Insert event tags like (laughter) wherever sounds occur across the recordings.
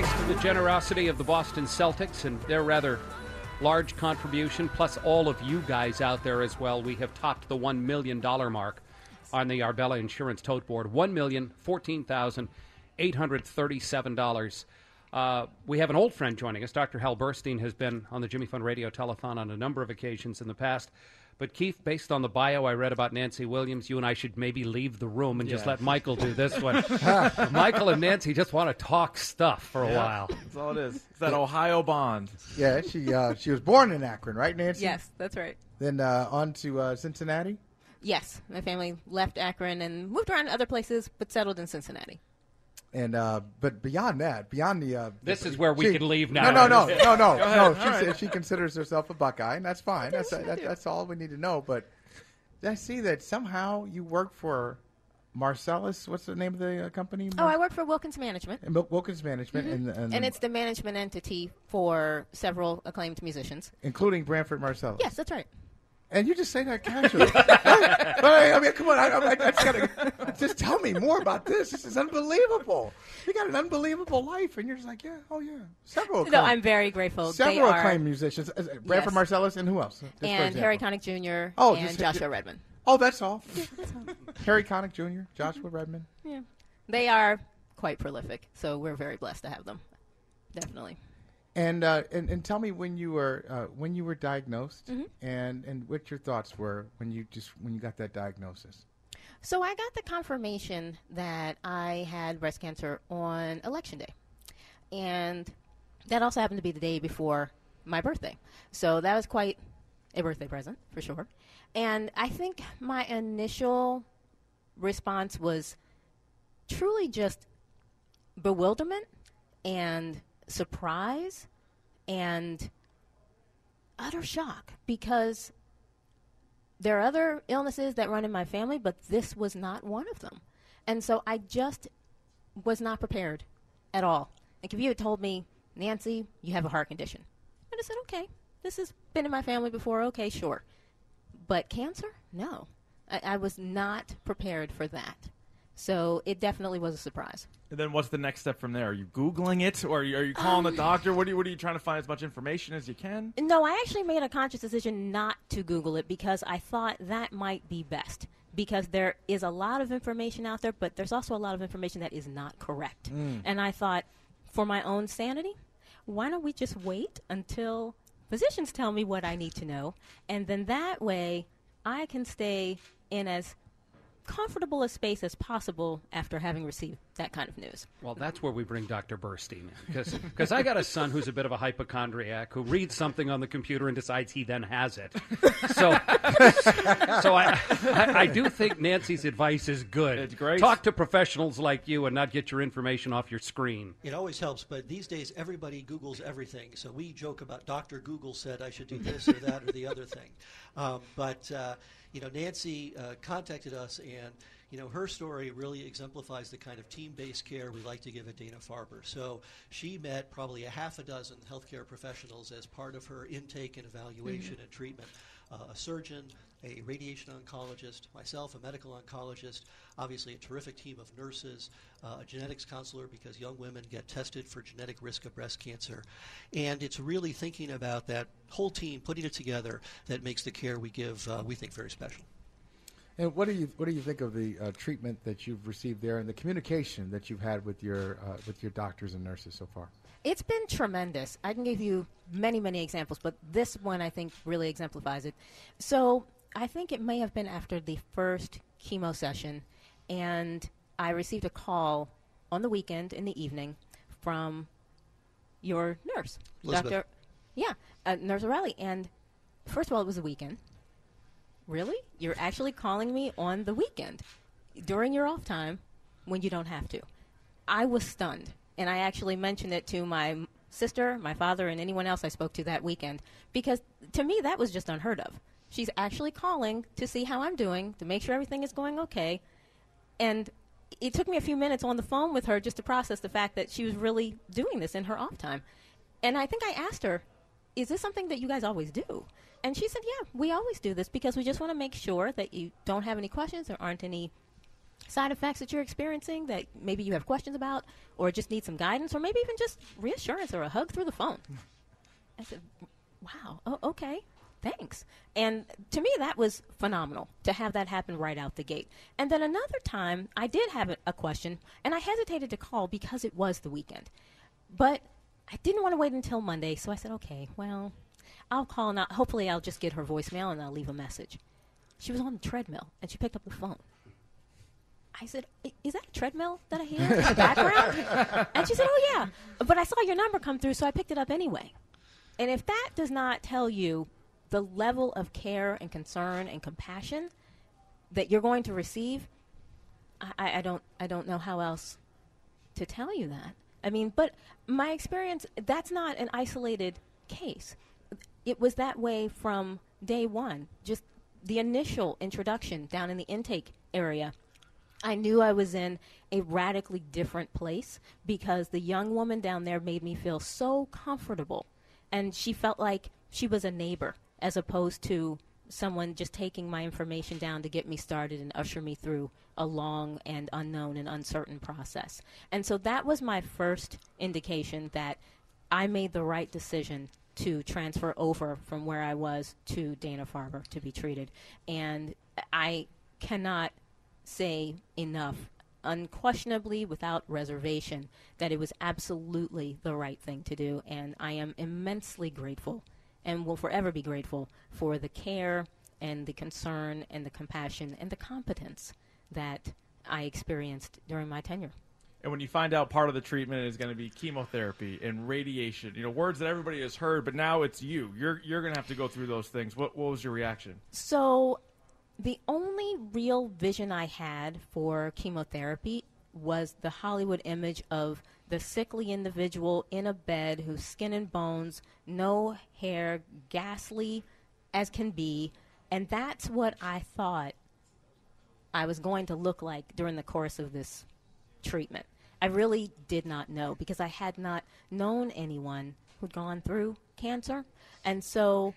Thanks to the generosity of the Boston Celtics and their rather large contribution, plus all of you guys out there as well, we have topped the $1 million mark on the Arbella Insurance Tote Board. $1,014,837. Uh, we have an old friend joining us. Dr. Hal Burstein has been on the Jimmy Fund Radio Telethon on a number of occasions in the past. But Keith, based on the bio I read about Nancy Williams, you and I should maybe leave the room and just let Michael do this one. (laughs) (laughs) Michael and Nancy just want to talk stuff for a Yeah, while. That's all it is. It's that Ohio bond. Yeah, she uh, she was born in Akron, right, Nancy? Yes, that's right. Then uh, on to uh, Cincinnati. Yes, my family left Akron and moved around to other places, but settled in Cincinnati. And uh, but beyond that, beyond the uh, This the- is where we she- can leave now. No, no, no, no, no, (laughs) no. She right. she considers herself a Buckeye, and that's fine. That's that, that's all we need to know. But I see that somehow you work for Marsalis. What's the name of the uh, company? Oh, I work for Wilkins Management, And Wilkins Management, and, and, and it's the management entity for several acclaimed musicians. including Branford Marsalis. Yes, that's right. And you just say that casually. (laughs) I, I mean, come on. I, I, I just gotta just tell me more about this. This is unbelievable. You got an unbelievable life, and you're just like, yeah, oh yeah, several. No, acclaimed- I'm very grateful. they several are, musicians. Uh, uh, Bradford Yes. Marsalis, and who else? Just and. Harry Connick Jr. Oh, and just- Joshua Redman. Oh, that's all. (laughs) Harry Connick Jr., Joshua Redman. Yeah, they are quite prolific, so we're very blessed to have them. Definitely. And, uh, and and tell me when you were uh, when you were diagnosed, Mm-hmm. and and what your thoughts were when you just when you got that diagnosis. So I got the confirmation that I had breast cancer on election day. And that also happened to be the day before my birthday. So that was quite a birthday present, for sure. And I think my initial response was truly just bewilderment and surprise and utter shock because there are other illnesses that run in my family, but this was not one of them. And so I just was not prepared at all. Like if you had told me, Nancy, you have a heart condition, I'd have said, okay, this has been in my family before. Okay, sure. But cancer? No. I, I was not prepared for that. So it definitely was a surprise. And then what's the next step from there? Are you Googling it or are you, are you calling Um, the doctor? What are, you, what are you trying to find as much information as you can? No, I actually made a conscious decision not to Google it because I thought that might be best. Because there is a lot of information out there, but there's also a lot of information that is not correct. And I thought, for my own sanity, why don't we just wait until physicians tell me what I need to know? And then that way, I can stay in as comfortable a space as possible after having received that kind of news. Well, that's where we bring Dr. Burstein in. Because I got a son who's a bit of a hypochondriac who reads something on the computer and decides he then has it. So, (laughs) so I, I, I do think Nancy's advice is good. It's great. Talk to professionals like you and not get your information off your screen. It always helps, but these days everybody Googles everything. So we joke about Dr. Google said I should do this or that or the other thing. Um, but uh, you know, Nancy uh, contacted us, and you know, her story really exemplifies the kind of team-based care we like to give at Dana Farber. So she met probably a half a dozen healthcare professionals as part of her intake and evaluation and treatment. Uh, a surgeon, a radiation oncologist, myself, a medical oncologist, obviously a terrific team of nurses, uh, a genetics counselor because young women get tested for genetic risk of breast cancer. And it's really thinking about that whole team, putting it together, that makes the care we give, uh, we think, very special. And what do you what do you think of the uh, treatment that you've received there and the communication that you've had with your uh, with your doctors and nurses so far? It's been tremendous. I can give you many, many examples, but this one I think really exemplifies it. So I think it may have been after the first chemo session, and I received a call on the weekend in the evening from your nurse, Elizabeth. Dr. Yeah, uh, Nurse O'Reilly. And first of all, it was a weekend. Really? You're actually calling me on the weekend during your off time when you don't have to. I was stunned And I actually mentioned it to my sister, my father, and anyone else I spoke to that weekend because to me that was just unheard of. She's actually calling to see how I'm doing, to make sure everything is going okay. And it took me a few minutes on the phone with her just to process the fact that she was really doing this in her off time. And I think I asked her, Is this something that you guys always do? And she said, Yeah, we always do this because we just want to make sure that you don't have any questions, there aren't any side effects that you're experiencing that maybe you have questions about, or just need some guidance, or maybe even just reassurance or a hug through the phone. Hmm. I said, Wow, oh, okay, thanks. And to me, that was phenomenal to have that happen right out the gate. And then another time, I did have a, a question, and I hesitated to call because it was the weekend. But I didn't want to wait until Monday, so I said, okay, well, I'll call now. Hopefully, I'll just get her voicemail and I'll leave a message. She was on the treadmill, and she picked up the phone. I said, "Is that a treadmill that I hear in the background?" (laughs) and she said, "Oh yeah, but I saw your number come through, so I picked it up anyway." And if that does not tell you the level of care and concern and compassion that you're going to receive, I, I I don't I don't know how else to tell you that. I mean, but my experience that's not an isolated case. It was that way from day one. Just the initial introduction down in the intake area. I knew I was in a radically different place because the young woman down there made me feel so comfortable. And she felt like she was a neighbor as opposed to someone just taking my information down to get me started and usher me through a long and unknown and uncertain process. And so that was my first indication that I made the right decision to transfer over from where I was to Dana Farber to be treated. And I cannot say enough, unquestionably, without reservation, that it was absolutely the right thing to do. And I am immensely grateful and will forever be grateful for the care and the concern and the compassion and the competence that I experienced during my tenure. And when you find out part of the treatment is going to be chemotherapy and radiation, you know, words that everybody has heard, but now it's you. You're you're going to have to go through those things. What what was your reaction? So, the only real vision I had for chemotherapy was the Hollywood image of the sickly individual in a bed whose skin and bones, no hair, ghastly as can be. And that's what I thought I was going to look like during the course of this treatment. I really did not know because I had not known anyone who'd gone through cancer. And so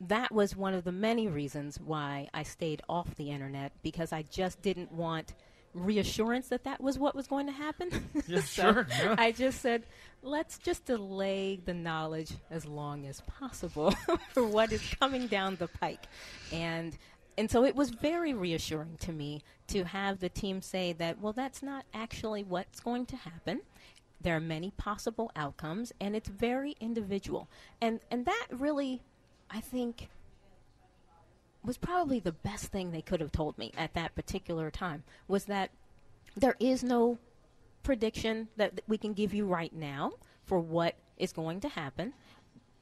that was one of the many reasons why I stayed off the internet because I just didn't want reassurance that that was what was going to happen. (laughs) Yeah, (laughs) So sure, yeah. I just said, let's just delay the knowledge as long as possible (laughs) for what is coming down the pike. And and so it was very reassuring to me to have the team say that, well, that's not actually what's going to happen. There are many possible outcomes, and it's very individual. And and that really, I think, was probably the best thing they could have told me at that particular time was that there is no prediction that we can give you right now for what is going to happen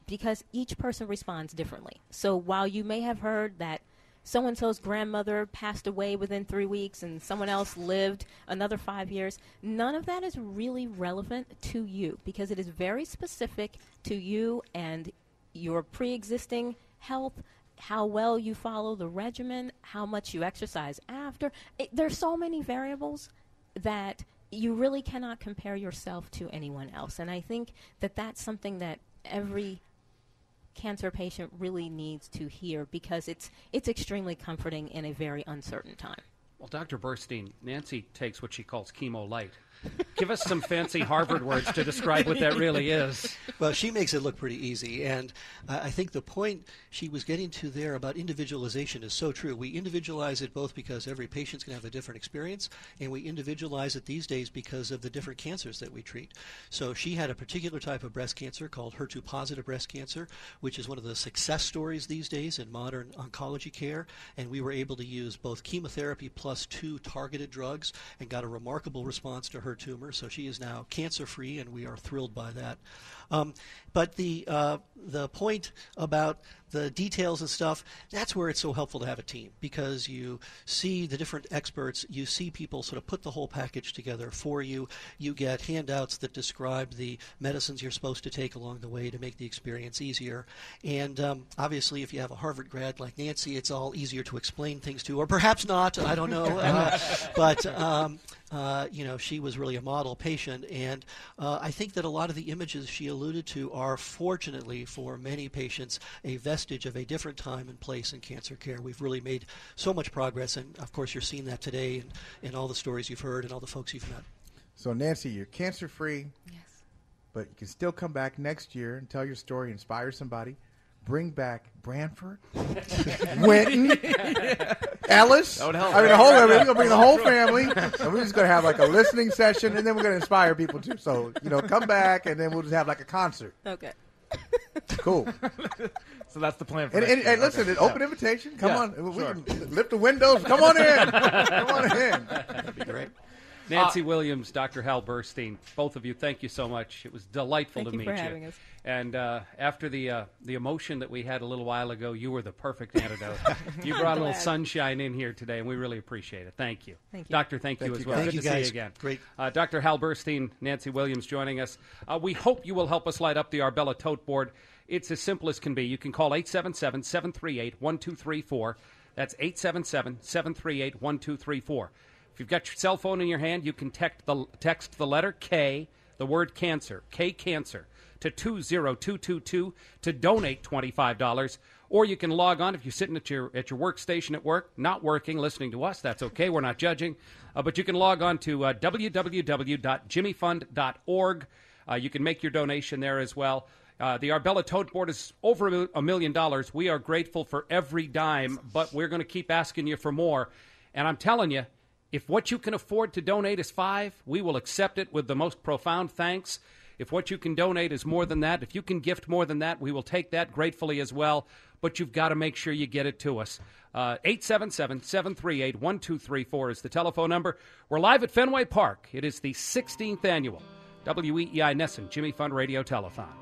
because each person responds differently. So while you may have heard that so and so's grandmother passed away within three weeks and someone else lived another five years, none of that is really relevant to you because it is very specific to you and your pre existing health. How well you follow the regimen, how much you exercise after. It, there's so many variables that you really cannot compare yourself to anyone else. And I think that that's something that every cancer patient really needs to hear because it's it's extremely comforting in a very uncertain time. Well, Dr. Burstein, Nancy takes what she calls chemo light. Give us some fancy Harvard words to describe what that really is. Well, she makes it look pretty easy, and uh, I think the point she was getting to there about individualization is so true. We individualize it both because every patient's going to have a different experience, and we individualize it these days because of the different cancers that we treat. So she had a particular type of breast cancer called HER2-positive breast cancer, which is one of the success stories these days in modern oncology care, and we were able to use both chemotherapy plus two targeted drugs and got a remarkable response to her her tumor, so she is now cancer free, and we are thrilled by that. Um, but the uh, the point about the details and stuff, that's where it's so helpful to have a team because you see the different experts, you see people sort of put the whole package together for you. You get handouts that describe the medicines you're supposed to take along the way to make the experience easier. And um, obviously, if you have a Harvard grad like Nancy, it's all easier to explain things to, or perhaps not. I don't know. (laughs) Uh, but um, uh, you know, she was really a model patient, and uh, I think that a lot of the images she alluded to are, fortunately for many patients, a vestige of a different time and place in cancer care. We've really made so much progress, and of course, you're seeing that today in, in all the stories you've heard and all the folks you've met. So, Nancy, you're cancer free. Yes. But you can still come back next year and tell your story, inspire somebody. Bring back Branford, (laughs) Wynton, Ellis. That would help. I mean, the whole. I we're gonna bring the whole family, and we're just gonna have like a listening session, and then we're gonna inspire people too. So you know, come back, and then we'll just have like a concert. Okay. Cool. (laughs) So that's the plan. For And, and, and listen, Okay. an open invitation. Come Yeah, on, we can lift the windows. Come on in. (laughs) Come on in. That'd be great. Nancy Williams, Dr. Hal Burstein, both of you, thank you so much. It was delightful Thank to you meet for you. us. And uh, after the uh, the emotion that we had a little while ago, you were the perfect antidote. (laughs) you brought a little sunshine in here today, and we really appreciate it. Thank you, Thank you. Doctor. Thank, you as you, well. guys. Good Thank to you, see you again. Great. uh, Dr. Hal Burstein, Nancy Williams joining us. Uh, we hope you will help us light up the Arbella tote board. It's as simple as can be. You can call 877 738 1234. That's 877 738 1234. If you've got your cell phone in your hand, you can text the, text the letter K, the word cancer, K cancer, to 20222 to donate $25. Or you can log on if you're sitting at your, at your workstation at work, not working, listening to us. That's okay. We're not judging. Uh, but you can log on to uh, www.jimmyfund.org. Uh, you can make your donation there as well. Uh, the Arbella Tote Board is over a a million dollars. We are grateful for every dime, but we're going to keep asking you for more. And I'm telling you, if what you can afford to donate is five, we will accept it with the most profound thanks. If what you can donate is more than that, if you can gift more than that, we will take that gratefully as well. But you've got to make sure you get it to us. Uh, 877 738 1234 is the telephone number. We're live at Fenway Park. It is the 16th annual WEEI NESN Jimmy Fund Radio Telethon.